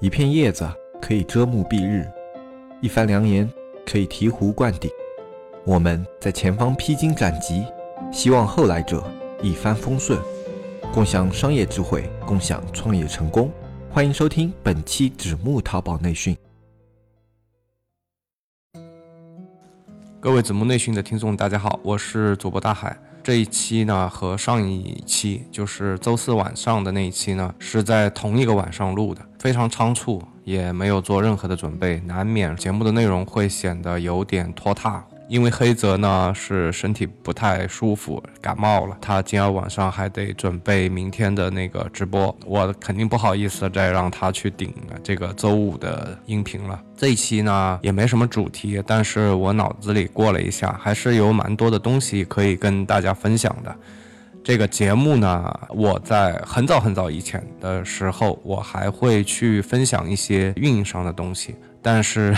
一片叶子可以遮目蔽日，一番良言可以醍醐灌顶。我们在前方披荆斩棘，希望后来者一帆风顺，共享商业智慧，共享创业成功。欢迎收听本期纸木淘宝内训。各位子木内训的听众，大家好，我是主播大海。这一期呢，和上一期就是周四晚上的那一期呢，是在同一个晚上录的，非常仓促，也没有做任何的准备，难免节目的内容会显得有点拖沓。因为黑泽呢是身体不太舒服，感冒了，他今儿晚上还得准备明天的那个直播，我肯定不好意思再让他去顶这个周五的音频了。这一期呢也没什么主题，但是我脑子里过了一下，还是有蛮多的东西可以跟大家分享的。这个节目呢，我在很早很早以前的时候，我还会去分享一些运营上的东西，但是。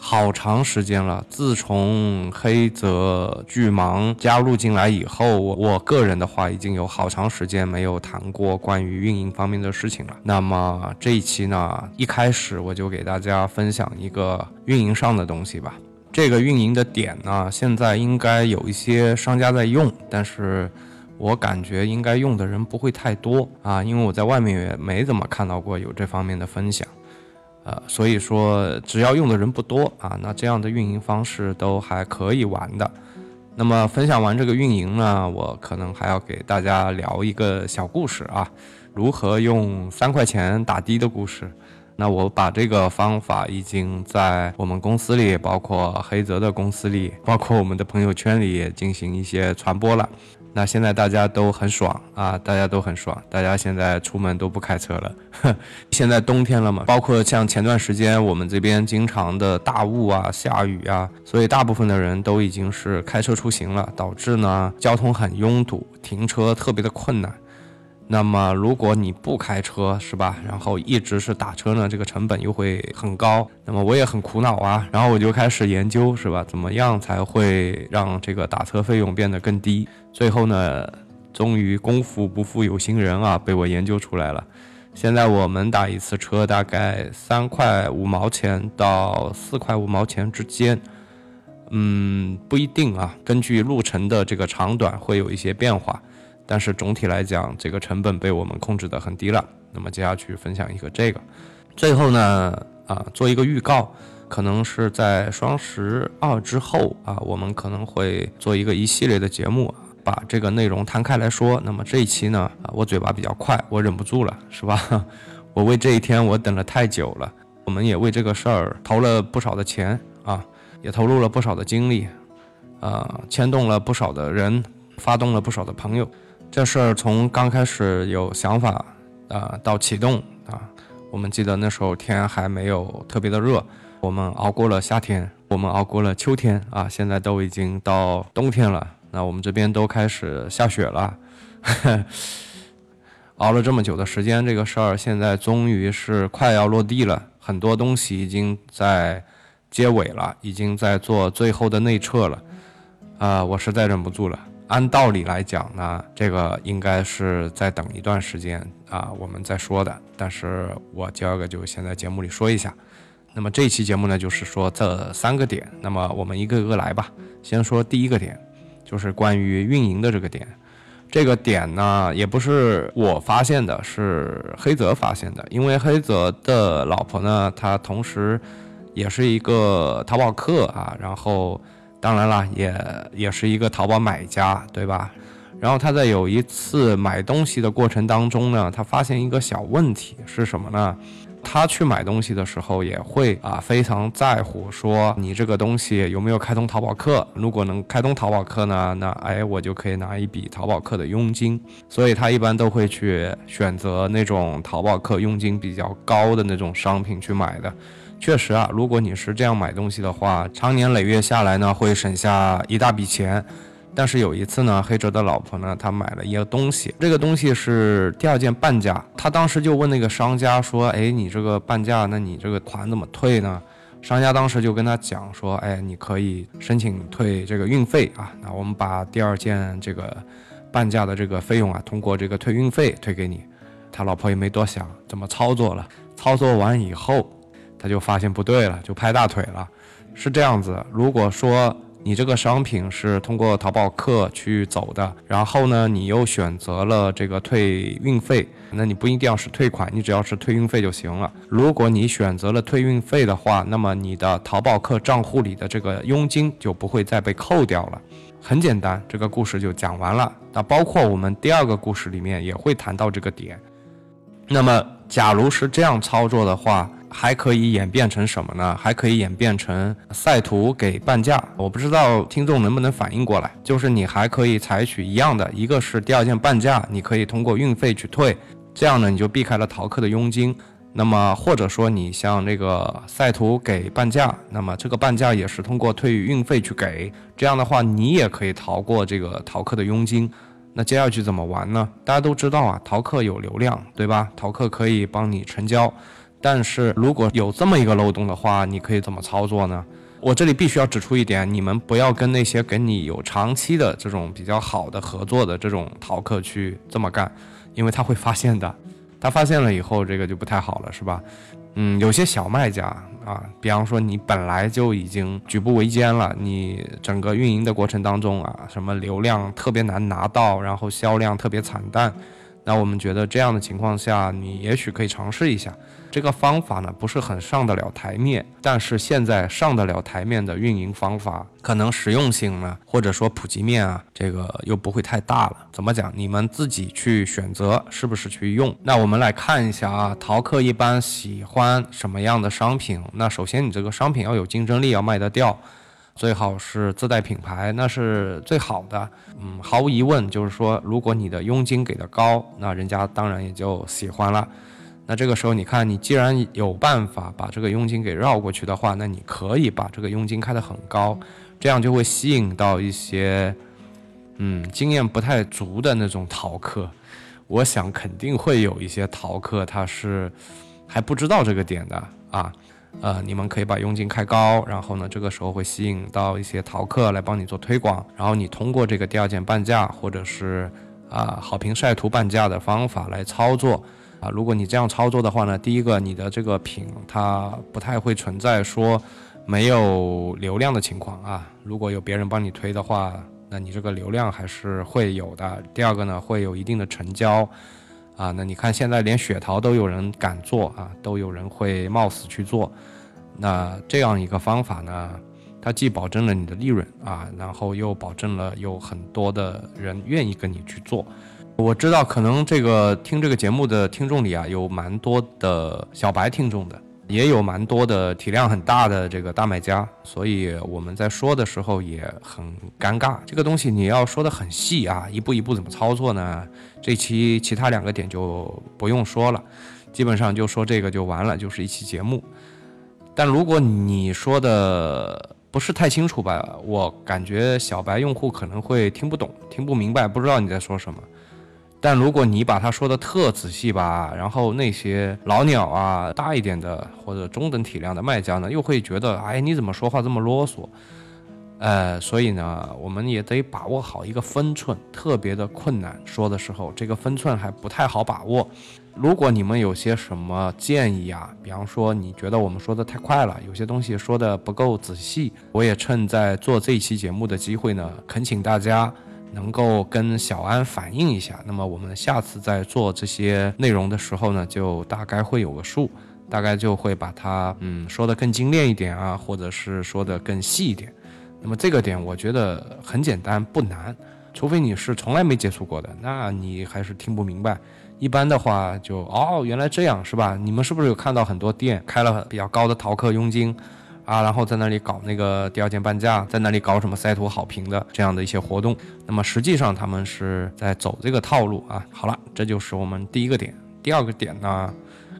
好长时间了，自从黑泽巨蟒加入进来以后，我我个人的话已经有好长时间没有谈过关于运营方面的事情了。那么这一期呢，一开始我就给大家分享一个运营上的东西吧。这个运营的点呢，现在应该有一些商家在用，但是我感觉应该用的人不会太多啊，因为我在外面也没怎么看到过有这方面的分享。呃，所以说只要用的人不多啊，那这样的运营方式都还可以玩的。那么分享完这个运营呢，我可能还要给大家聊一个小故事啊，如何用三块钱打的的故事。那我把这个方法已经在我们公司里，包括黑泽的公司里，包括我们的朋友圈里进行一些传播了。那现在大家都很爽啊，大家都很爽，大家现在出门都不开车了。现在冬天了嘛，包括像前段时间我们这边经常的大雾啊、下雨啊，所以大部分的人都已经是开车出行了，导致呢交通很拥堵，停车特别的困难。那么，如果你不开车，是吧？然后一直是打车呢，这个成本又会很高。那么我也很苦恼啊。然后我就开始研究，是吧？怎么样才会让这个打车费用变得更低？最后呢，终于功夫不负有心人啊，被我研究出来了。现在我们打一次车大概三块五毛钱到四块五毛钱之间。嗯，不一定啊，根据路程的这个长短会有一些变化。但是总体来讲，这个成本被我们控制得很低了。那么接下去分享一个这个，最后呢，啊，做一个预告，可能是在双十二之后啊，我们可能会做一个一系列的节目，把这个内容摊开来说。那么这一期呢，啊，我嘴巴比较快，我忍不住了，是吧？我为这一天我等了太久了，我们也为这个事儿投了不少的钱啊，也投入了不少的精力，啊，牵动了不少的人，发动了不少的朋友。这事儿从刚开始有想法，啊，到启动啊，我们记得那时候天还没有特别的热，我们熬过了夏天，我们熬过了秋天啊，现在都已经到冬天了，那我们这边都开始下雪了，熬了这么久的时间，这个事儿现在终于是快要落地了，很多东西已经在结尾了，已经在做最后的内测了，啊，我实在忍不住了。按道理来讲呢，这个应该是再等一段时间啊，我们再说的。但是我第二个就先在节目里说一下。那么这期节目呢，就是说这三个点。那么我们一个一个来吧。先说第一个点，就是关于运营的这个点。这个点呢，也不是我发现的，是黑泽发现的。因为黑泽的老婆呢，她同时也是一个淘宝客啊，然后。当然了，也也是一个淘宝买家，对吧？然后他在有一次买东西的过程当中呢，他发现一个小问题是什么呢？他去买东西的时候也会啊非常在乎，说你这个东西有没有开通淘宝客？如果能开通淘宝客呢，那哎我就可以拿一笔淘宝客的佣金。所以他一般都会去选择那种淘宝客佣金比较高的那种商品去买的。确实啊，如果你是这样买东西的话，长年累月下来呢，会省下一大笔钱。但是有一次呢，黑哲的老婆呢，她买了一个东西，这个东西是第二件半价。她当时就问那个商家说：“哎，你这个半价，那你这个款怎么退呢？”商家当时就跟他讲说：“哎，你可以申请退这个运费啊，那我们把第二件这个半价的这个费用啊，通过这个退运费退给你。”他老婆也没多想，怎么操作了？操作完以后，他就发现不对了，就拍大腿了。是这样子，如果说你这个商品是通过淘宝客去走的，然后呢，你又选择了这个退运费，那你不一定要是退款，你只要是退运费就行了。如果你选择了退运费的话，那么你的淘宝客账户里的这个佣金就不会再被扣掉了。很简单，这个故事就讲完了。那包括我们第二个故事里面也会谈到这个点。那么，假如是这样操作的话，还可以演变成什么呢？还可以演变成赛图给半价。我不知道听众能不能反应过来，就是你还可以采取一样的，一个是第二件半价，你可以通过运费去退，这样呢你就避开了淘客的佣金。那么或者说你像那个赛图给半价，那么这个半价也是通过退运费去给，这样的话你也可以逃过这个淘客的佣金。那接下去怎么玩呢？大家都知道啊，淘客有流量，对吧？淘客可以帮你成交。但是如果有这么一个漏洞的话，你可以怎么操作呢？我这里必须要指出一点，你们不要跟那些跟你有长期的这种比较好的合作的这种淘客去这么干，因为他会发现的。他发现了以后，这个就不太好了，是吧？嗯，有些小卖家啊，比方说你本来就已经举步维艰了，你整个运营的过程当中啊，什么流量特别难拿到，然后销量特别惨淡。那我们觉得这样的情况下，你也许可以尝试一下这个方法呢，不是很上得了台面，但是现在上得了台面的运营方法，可能实用性呢，或者说普及面啊，这个又不会太大了。怎么讲？你们自己去选择是不是去用。那我们来看一下啊，淘客一般喜欢什么样的商品？那首先你这个商品要有竞争力，要卖得掉。最好是自带品牌，那是最好的。嗯，毫无疑问，就是说，如果你的佣金给的高，那人家当然也就喜欢了。那这个时候，你看，你既然有办法把这个佣金给绕过去的话，那你可以把这个佣金开得很高，这样就会吸引到一些，嗯，经验不太足的那种淘客。我想肯定会有一些淘客他是还不知道这个点的啊。呃，你们可以把佣金开高，然后呢，这个时候会吸引到一些淘客来帮你做推广，然后你通过这个第二件半价或者是啊好评晒图半价的方法来操作啊。如果你这样操作的话呢，第一个你的这个品它不太会存在说没有流量的情况啊。如果有别人帮你推的话，那你这个流量还是会有的。第二个呢，会有一定的成交。啊，那你看现在连雪桃都有人敢做啊，都有人会冒死去做，那这样一个方法呢，它既保证了你的利润啊，然后又保证了有很多的人愿意跟你去做。我知道可能这个听这个节目的听众里啊，有蛮多的小白听众的。也有蛮多的体量很大的这个大卖家，所以我们在说的时候也很尴尬。这个东西你要说的很细啊，一步一步怎么操作呢？这期其他两个点就不用说了，基本上就说这个就完了，就是一期节目。但如果你说的不是太清楚吧，我感觉小白用户可能会听不懂、听不明白，不知道你在说什么。但如果你把它说的特仔细吧，然后那些老鸟啊、大一点的或者中等体量的卖家呢，又会觉得，哎，你怎么说话这么啰嗦？呃，所以呢，我们也得把握好一个分寸，特别的困难。说的时候，这个分寸还不太好把握。如果你们有些什么建议啊，比方说你觉得我们说的太快了，有些东西说的不够仔细，我也趁在做这一期节目的机会呢，恳请大家。能够跟小安反映一下，那么我们下次在做这些内容的时候呢，就大概会有个数，大概就会把它嗯说的更精炼一点啊，或者是说的更细一点。那么这个点我觉得很简单不难，除非你是从来没接触过的，那你还是听不明白。一般的话就哦原来这样是吧？你们是不是有看到很多店开了比较高的淘客佣金？啊，然后在那里搞那个第二件半价，在那里搞什么晒图好评的这样的一些活动，那么实际上他们是在走这个套路啊。好了，这就是我们第一个点。第二个点呢，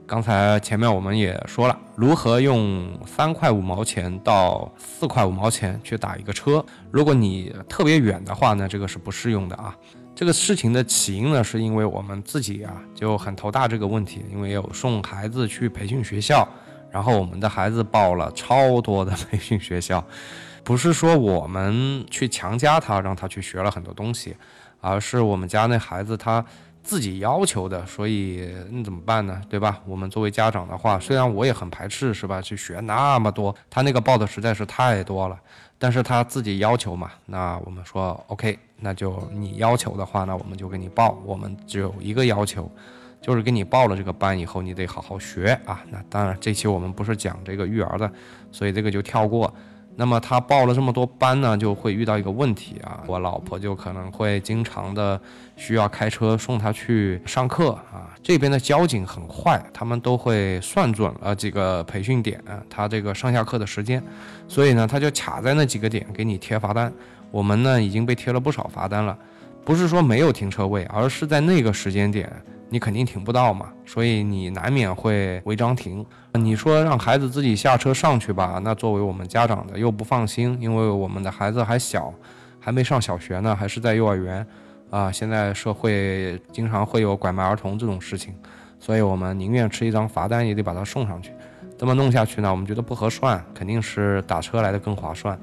刚才前面我们也说了，如何用三块五毛钱到四块五毛钱去打一个车。如果你特别远的话呢，这个是不适用的啊。这个事情的起因呢，是因为我们自己啊就很头大这个问题，因为有送孩子去培训学校。然后我们的孩子报了超多的培训学校，不是说我们去强加他让他去学了很多东西，而是我们家那孩子他自己要求的，所以那怎么办呢？对吧？我们作为家长的话，虽然我也很排斥，是吧？去学那么多，他那个报的实在是太多了，但是他自己要求嘛，那我们说 OK，那就你要求的话，那我们就给你报。我们只有一个要求，就是给你报了这个班以后，你得好好学啊。那当然，这期我们不是讲这个育儿的，所以这个就跳过。那么他报了这么多班呢，就会遇到一个问题啊，我老婆就可能会经常的需要开车送他去上课啊。这边的交警很坏，他们都会算准了几个培训点，他这个上下课的时间，所以呢，他就卡在那几个点给你贴罚单。我们呢已经被贴了不少罚单了，不是说没有停车位，而是在那个时间点。你肯定停不到嘛，所以你难免会违章停。你说让孩子自己下车上去吧，那作为我们家长的又不放心，因为我们的孩子还小，还没上小学呢，还是在幼儿园，啊，现在社会经常会有拐卖儿童这种事情，所以我们宁愿吃一张罚单，也得把他送上去。这么弄下去呢，我们觉得不合算，肯定是打车来的更划算，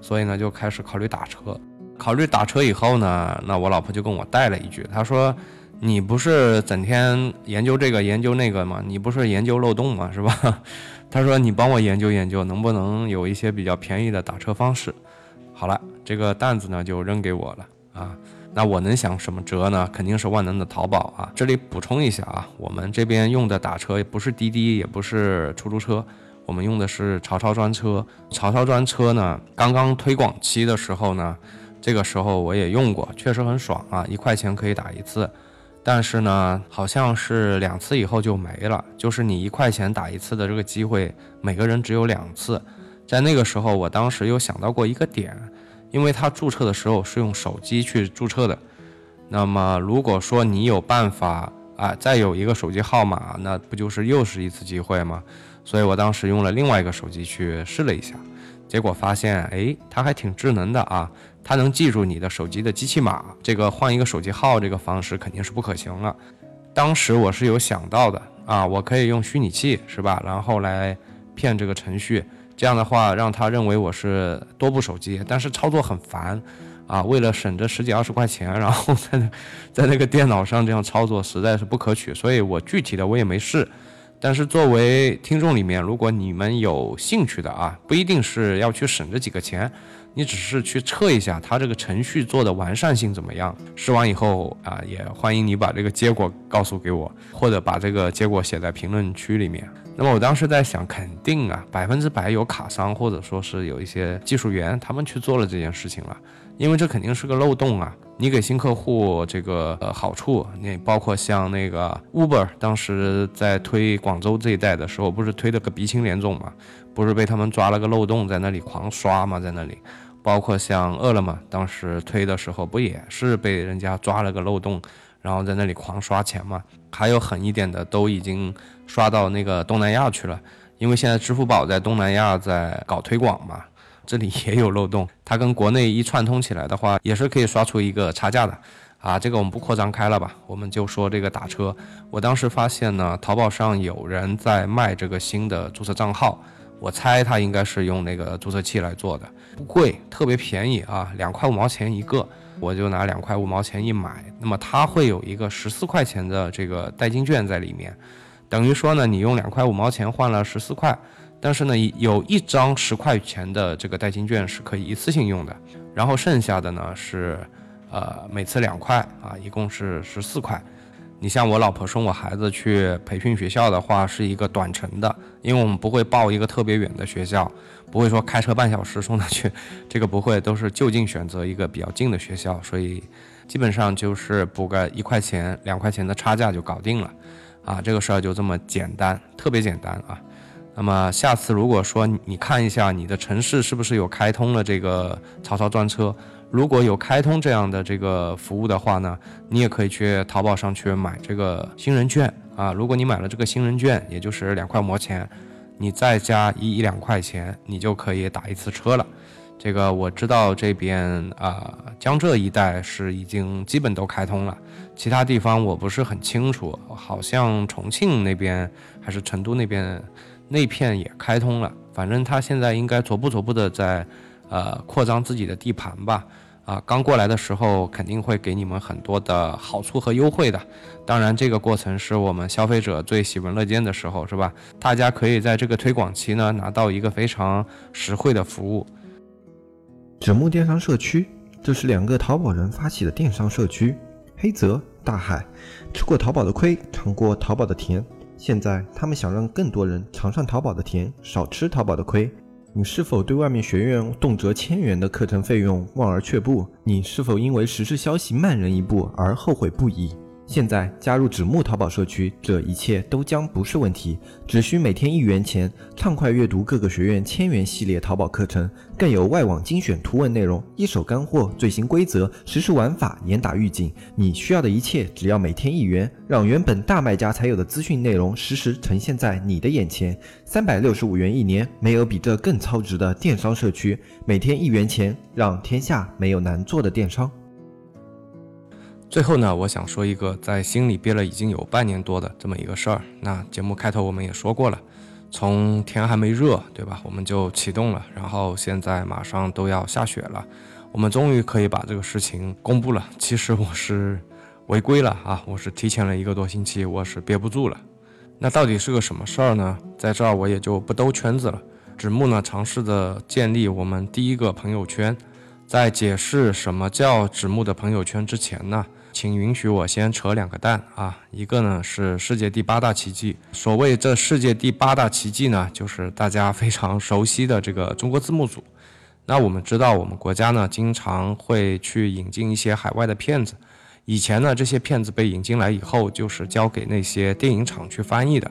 所以呢就开始考虑打车。考虑打车以后呢，那我老婆就跟我带了一句，她说。你不是整天研究这个研究那个吗？你不是研究漏洞吗？是吧？他说你帮我研究研究，能不能有一些比较便宜的打车方式？好了，这个担子呢就扔给我了啊。那我能想什么辙呢？肯定是万能的淘宝啊。这里补充一下啊，我们这边用的打车也不是滴滴，也不是出租车，我们用的是曹操专车。曹操专车呢，刚刚推广期的时候呢，这个时候我也用过，确实很爽啊，一块钱可以打一次。但是呢，好像是两次以后就没了，就是你一块钱打一次的这个机会，每个人只有两次。在那个时候，我当时又想到过一个点，因为他注册的时候是用手机去注册的，那么如果说你有办法啊，再有一个手机号码，那不就是又是一次机会吗？所以我当时用了另外一个手机去试了一下，结果发现，哎，它还挺智能的啊。它能记住你的手机的机器码，这个换一个手机号这个方式肯定是不可行了。当时我是有想到的啊，我可以用虚拟器是吧，然后来骗这个程序，这样的话让他认为我是多部手机，但是操作很烦啊。为了省这十几二十块钱，然后在在那个电脑上这样操作实在是不可取，所以我具体的我也没试。但是作为听众里面，如果你们有兴趣的啊，不一定是要去省这几个钱。你只是去测一下它这个程序做的完善性怎么样？试完以后啊，也欢迎你把这个结果告诉给我，或者把这个结果写在评论区里面。那么我当时在想，肯定啊，百分之百有卡商或者说是有一些技术员，他们去做了这件事情了，因为这肯定是个漏洞啊。你给新客户这个呃好处，你包括像那个 Uber 当时在推广州这一带的时候，不是推了个鼻青脸肿嘛？不是被他们抓了个漏洞，在那里狂刷嘛？在那里，包括像饿了么当时推的时候，不也是被人家抓了个漏洞，然后在那里狂刷钱嘛？还有狠一点的，都已经刷到那个东南亚去了，因为现在支付宝在东南亚在搞推广嘛。这里 也有漏洞，它跟国内一串通起来的话，也是可以刷出一个差价的，啊，这个我们不扩张开了吧，我们就说这个打车。我当时发现呢，淘宝上有人在卖这个新的注册账号，我猜他应该是用那个注册器来做的，不贵，特别便宜啊，两块五毛钱一个，我就拿两块五毛钱一买，那么它会有一个十四块钱的这个代金券在里面，等于说呢，你用两块五毛钱换了十四块。但是呢，有一张十块钱的这个代金券是可以一次性用的，然后剩下的呢是，呃，每次两块啊，一共是十四块。你像我老婆送我孩子去培训学校的话，是一个短程的，因为我们不会报一个特别远的学校，不会说开车半小时送他去，这个不会，都是就近选择一个比较近的学校，所以基本上就是补个一块钱、两块钱的差价就搞定了，啊，这个事儿就这么简单，特别简单啊。那么下次如果说你看一下你的城市是不是有开通了这个曹操专车，如果有开通这样的这个服务的话呢，你也可以去淘宝上去买这个新人券啊。如果你买了这个新人券，也就是两块毛钱，你再加一一两块钱，你就可以打一次车了。这个我知道这边啊江浙一带是已经基本都开通了，其他地方我不是很清楚，好像重庆那边还是成都那边。那片也开通了，反正他现在应该逐步逐步的在，呃，扩张自己的地盘吧，啊，刚过来的时候肯定会给你们很多的好处和优惠的。当然，这个过程是我们消费者最喜闻乐见的时候，是吧？大家可以在这个推广期呢拿到一个非常实惠的服务。纸木电商社区，这是两个淘宝人发起的电商社区。黑泽、大海吃过淘宝的亏，尝过淘宝的甜，现在他们想让更多人尝上淘宝的甜，少吃淘宝的亏。你是否对外面学院动辄千元的课程费用望而却步？你是否因为实时消息慢人一步而后悔不已？现在加入纸木淘宝社区，这一切都将不是问题。只需每天一元钱，畅快阅读各个学院千元系列淘宝课程，更有外网精选图文内容，一手干货，最新规则，实时玩法，严打预警。你需要的一切，只要每天一元，让原本大卖家才有的资讯内容实时呈现在你的眼前。三百六十五元一年，没有比这更超值的电商社区。每天一元钱，让天下没有难做的电商。最后呢，我想说一个在心里憋了已经有半年多的这么一个事儿。那节目开头我们也说过了，从天还没热，对吧？我们就启动了，然后现在马上都要下雪了，我们终于可以把这个事情公布了。其实我是违规了啊，我是提前了一个多星期，我是憋不住了。那到底是个什么事儿呢？在这儿我也就不兜圈子了。纸木呢尝试着建立我们第一个朋友圈，在解释什么叫纸木的朋友圈之前呢？请允许我先扯两个蛋啊，一个呢是世界第八大奇迹。所谓这世界第八大奇迹呢，就是大家非常熟悉的这个中国字幕组。那我们知道，我们国家呢经常会去引进一些海外的片子。以前呢，这些片子被引进来以后，就是交给那些电影厂去翻译的。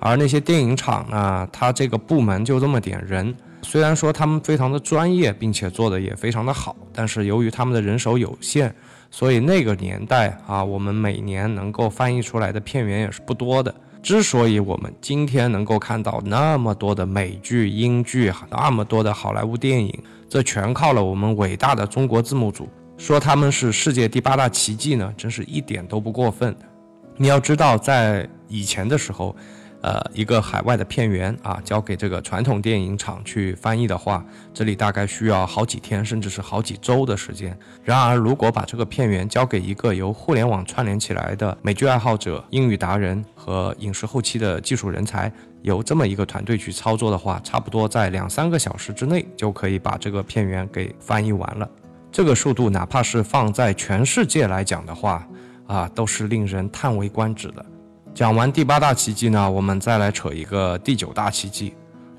而那些电影厂呢，它这个部门就这么点人，虽然说他们非常的专业，并且做的也非常的好，但是由于他们的人手有限。所以那个年代啊，我们每年能够翻译出来的片源也是不多的。之所以我们今天能够看到那么多的美剧、英剧，那么多的好莱坞电影，这全靠了我们伟大的中国字幕组。说他们是世界第八大奇迹呢，真是一点都不过分。你要知道，在以前的时候。呃，一个海外的片源啊，交给这个传统电影厂去翻译的话，这里大概需要好几天，甚至是好几周的时间。然而，如果把这个片源交给一个由互联网串联起来的美剧爱好者、英语达人和影视后期的技术人才，由这么一个团队去操作的话，差不多在两三个小时之内就可以把这个片源给翻译完了。这个速度，哪怕是放在全世界来讲的话，啊，都是令人叹为观止的。讲完第八大奇迹呢，我们再来扯一个第九大奇迹，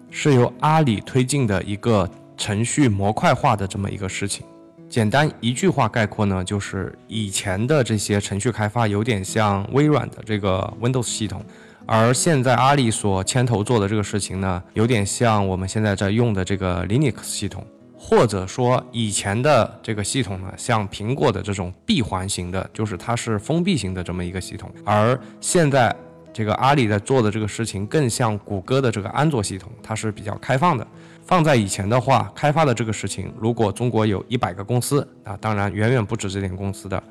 是由阿里推进的一个程序模块化的这么一个事情。简单一句话概括呢，就是以前的这些程序开发有点像微软的这个 Windows 系统，而现在阿里所牵头做的这个事情呢，有点像我们现在在用的这个 Linux 系统。或者说以前的这个系统呢，像苹果的这种闭环型的，就是它是封闭型的这么一个系统，而现在这个阿里在做的这个事情更像谷歌的这个安卓系统，它是比较开放的。放在以前的话，开发的这个事情，如果中国有一百个公司啊，当然远远不止这点公司的，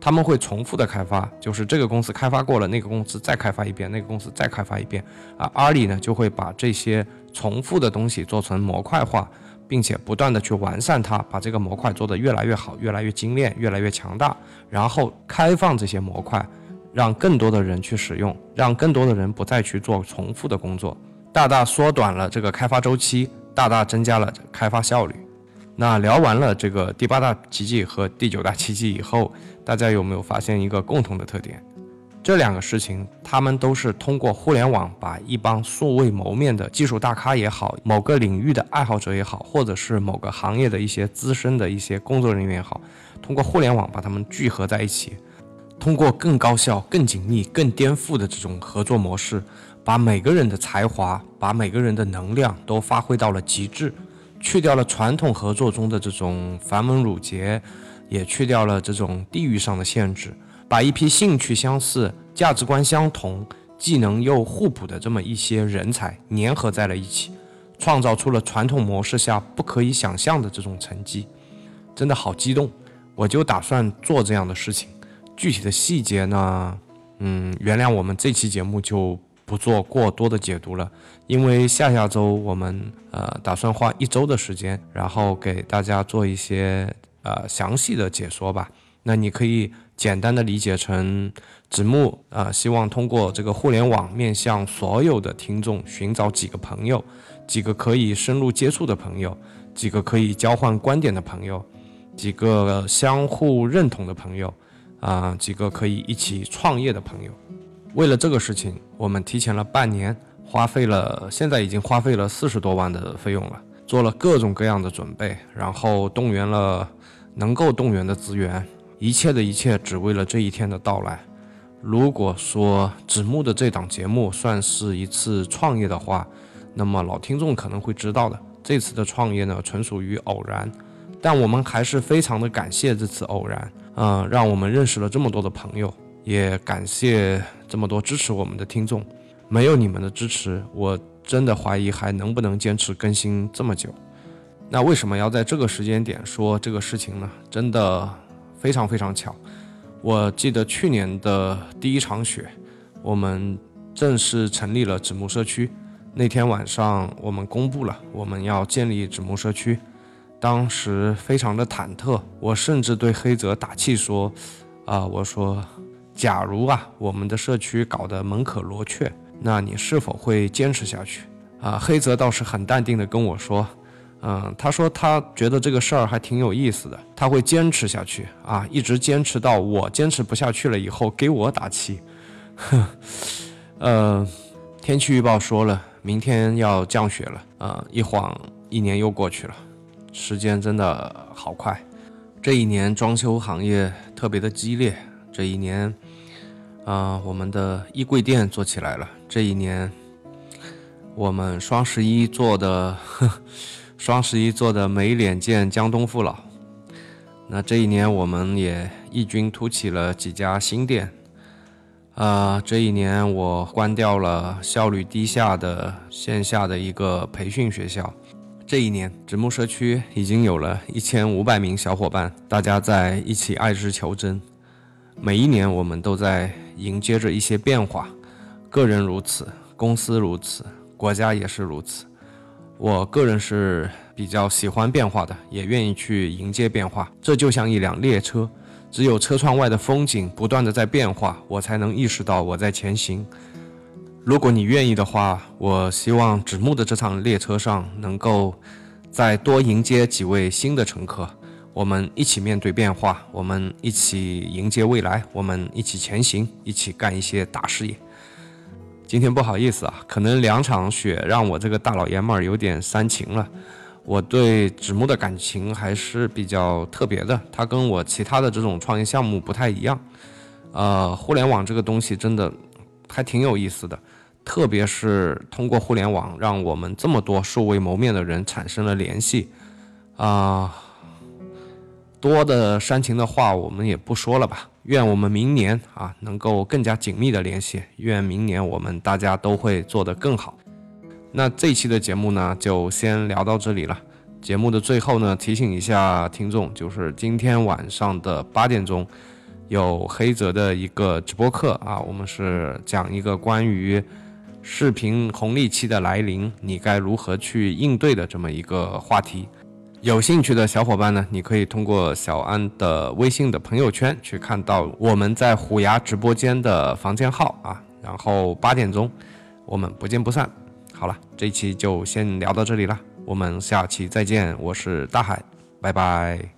他们会重复的开发，就是这个公司开发过了，那个公司再开发一遍，那个公司再开发一遍啊，阿里呢就会把这些重复的东西做成模块化。并且不断的去完善它，把这个模块做得越来越好，越来越精炼，越来越强大，然后开放这些模块，让更多的人去使用，让更多的人不再去做重复的工作，大大缩短了这个开发周期，大大增加了开发效率。那聊完了这个第八大奇迹和第九大奇迹以后，大家有没有发现一个共同的特点？这两个事情，他们都是通过互联网把一帮素未谋面的技术大咖也好，某个领域的爱好者也好，或者是某个行业的一些资深的一些工作人员也好，通过互联网把他们聚合在一起，通过更高效、更紧密、更颠覆的这种合作模式，把每个人的才华、把每个人的能量都发挥到了极致，去掉了传统合作中的这种繁文缛节，也去掉了这种地域上的限制。把一批兴趣相似、价值观相同、技能又互补的这么一些人才粘合在了一起，创造出了传统模式下不可以想象的这种成绩，真的好激动！我就打算做这样的事情，具体的细节呢，嗯，原谅我们这期节目就不做过多的解读了，因为下下周我们呃打算花一周的时间，然后给大家做一些。呃详细的解说吧。那你可以简单的理解成，子木啊，希望通过这个互联网面向所有的听众寻找几个朋友，几个可以深入接触的朋友，几个可以交换观点的朋友，几个相互认同的朋友，啊，几个可以一起创业的朋友。为了这个事情，我们提前了半年，花费了，现在已经花费了四十多万的费用了，做了各种各样的准备，然后动员了能够动员的资源。一切的一切，只为了这一天的到来。如果说子木的这档节目算是一次创业的话，那么老听众可能会知道的，这次的创业呢，纯属于偶然。但我们还是非常的感谢这次偶然，嗯，让我们认识了这么多的朋友，也感谢这么多支持我们的听众。没有你们的支持，我真的怀疑还能不能坚持更新这么久。那为什么要在这个时间点说这个事情呢？真的。非常非常巧，我记得去年的第一场雪，我们正式成立了纸木社区。那天晚上，我们公布了我们要建立纸木社区，当时非常的忐忑。我甚至对黑泽打气说：“啊，我说，假如啊，我们的社区搞得门可罗雀，那你是否会坚持下去？”啊，黑泽倒是很淡定的跟我说。嗯，他说他觉得这个事儿还挺有意思的，他会坚持下去啊，一直坚持到我坚持不下去了以后给我打气。呃，天气预报说了，明天要降雪了啊，一晃一年又过去了，时间真的好快。这一年装修行业特别的激烈，这一年啊，我们的衣柜店做起来了，这一年我们双十一做的。双十一做的没脸见江东父老，那这一年我们也异军突起了几家新店，啊，这一年我关掉了效率低下的线下的一个培训学校，这一年直木社区已经有了一千五百名小伙伴，大家在一起爱之求真，每一年我们都在迎接着一些变化，个人如此，公司如此，国家也是如此。我个人是比较喜欢变化的，也愿意去迎接变化。这就像一辆列车，只有车窗外的风景不断的在变化，我才能意识到我在前行。如果你愿意的话，我希望纸木的这趟列车上能够再多迎接几位新的乘客，我们一起面对变化，我们一起迎接未来，我们一起前行，一起干一些大事业。今天不好意思啊，可能两场雪让我这个大老爷们儿有点煽情了。我对纸木的感情还是比较特别的，它跟我其他的这种创业项目不太一样。呃，互联网这个东西真的还挺有意思的，特别是通过互联网，让我们这么多素未谋面的人产生了联系。啊，多的煽情的话我们也不说了吧。愿我们明年啊能够更加紧密的联系，愿明年我们大家都会做得更好。那这一期的节目呢就先聊到这里了。节目的最后呢提醒一下听众，就是今天晚上的八点钟有黑泽的一个直播课啊，我们是讲一个关于视频红利期的来临，你该如何去应对的这么一个话题。有兴趣的小伙伴呢，你可以通过小安的微信的朋友圈去看到我们在虎牙直播间的房间号啊，然后八点钟我们不见不散。好了，这一期就先聊到这里了，我们下期再见，我是大海，拜拜。